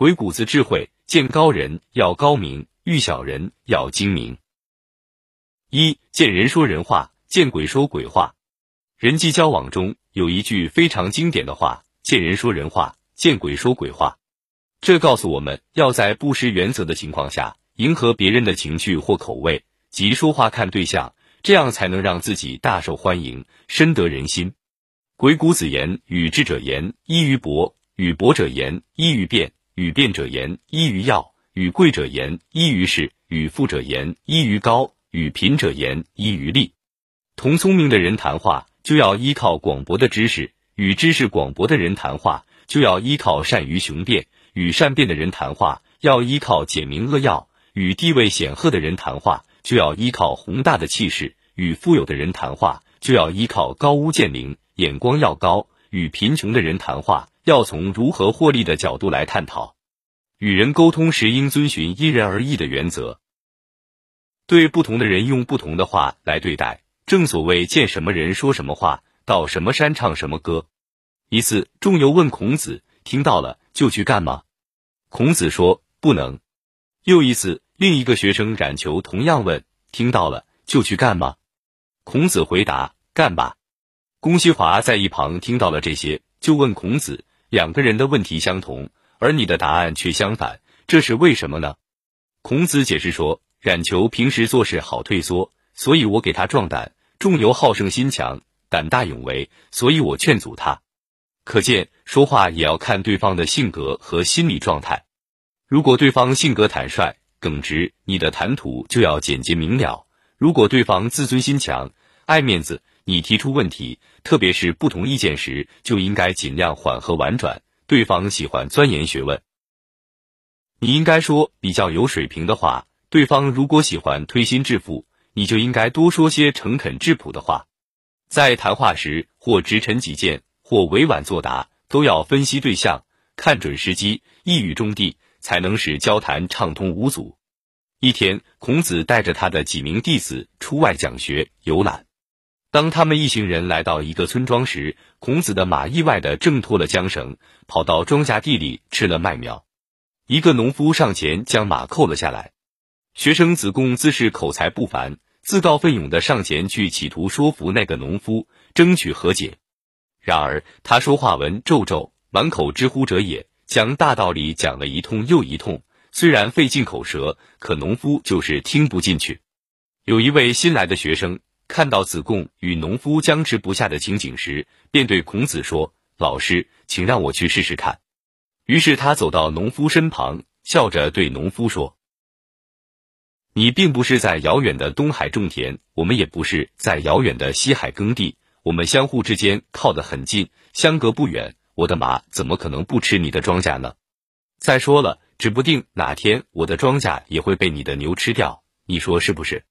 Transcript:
鬼谷子智慧，见高人要高明，遇小人要精明。一见人说人话，见鬼说鬼话。人际交往中有一句非常经典的话：见人说人话，见鬼说鬼话。这告诉我们要在不失原则的情况下，迎合别人的情绪或口味，即说话看对象，这样才能让自己大受欢迎，深得人心。鬼谷子言：与智者言，依于博；与博者言，依于辩；与辩者言，依于要；与贵者言，依于势；与富者言，依于高；与贫者言，依于利。同聪明的人谈话。就要依靠广博的知识，与知识广博的人谈话，就要依靠善于雄辩；与善辩的人谈话，要依靠简明扼要；与地位显赫的人谈话，就要依靠宏大的气势；与富有的人谈话，就要依靠高屋建瓴，眼光要高；与贫穷的人谈话，要从如何获利的角度来探讨。与人沟通时，应遵循因人而异的原则，对不同的人用不同的话来对待。正所谓见什么人说什么话，到什么山唱什么歌。一次，仲由问孔子：“听到了就去干吗？”孔子说：“不能。”又一次，另一个学生冉求同样问：“听到了就去干吗？”孔子回答：“干吧。”公西华在一旁听到了这些，就问孔子：“两个人的问题相同，而你的答案却相反，这是为什么呢？”孔子解释说：“冉求平时做事好退缩，所以我给他壮胆。”仲由好胜心强，胆大勇为，所以我劝阻他。可见说话也要看对方的性格和心理状态。如果对方性格坦率、耿直，你的谈吐就要简洁明了；如果对方自尊心强、爱面子，你提出问题，特别是不同意见时，就应该尽量缓和婉转。对方喜欢钻研学问，你应该说比较有水平的话；对方如果喜欢推心置腹。你就应该多说些诚恳质朴的话，在谈话时或直陈己见，或委婉作答，都要分析对象，看准时机，一语中的，才能使交谈畅通无阻。一天，孔子带着他的几名弟子出外讲学游览。当他们一行人来到一个村庄时，孔子的马意外的挣脱了缰绳，跑到庄稼地里吃了麦苗。一个农夫上前将马扣了下来。学生子贡自是口才不凡，自告奋勇的上前去，企图说服那个农夫，争取和解。然而他说话文绉绉，满口之乎者也，将大道理讲了一通又一通。虽然费尽口舌，可农夫就是听不进去。有一位新来的学生看到子贡与农夫僵持不下的情景时，便对孔子说：“老师，请让我去试试看。”于是他走到农夫身旁，笑着对农夫说。你并不是在遥远的东海种田，我们也不是在遥远的西海耕地，我们相互之间靠得很近，相隔不远。我的马怎么可能不吃你的庄稼呢？再说了，指不定哪天我的庄稼也会被你的牛吃掉，你说是不是？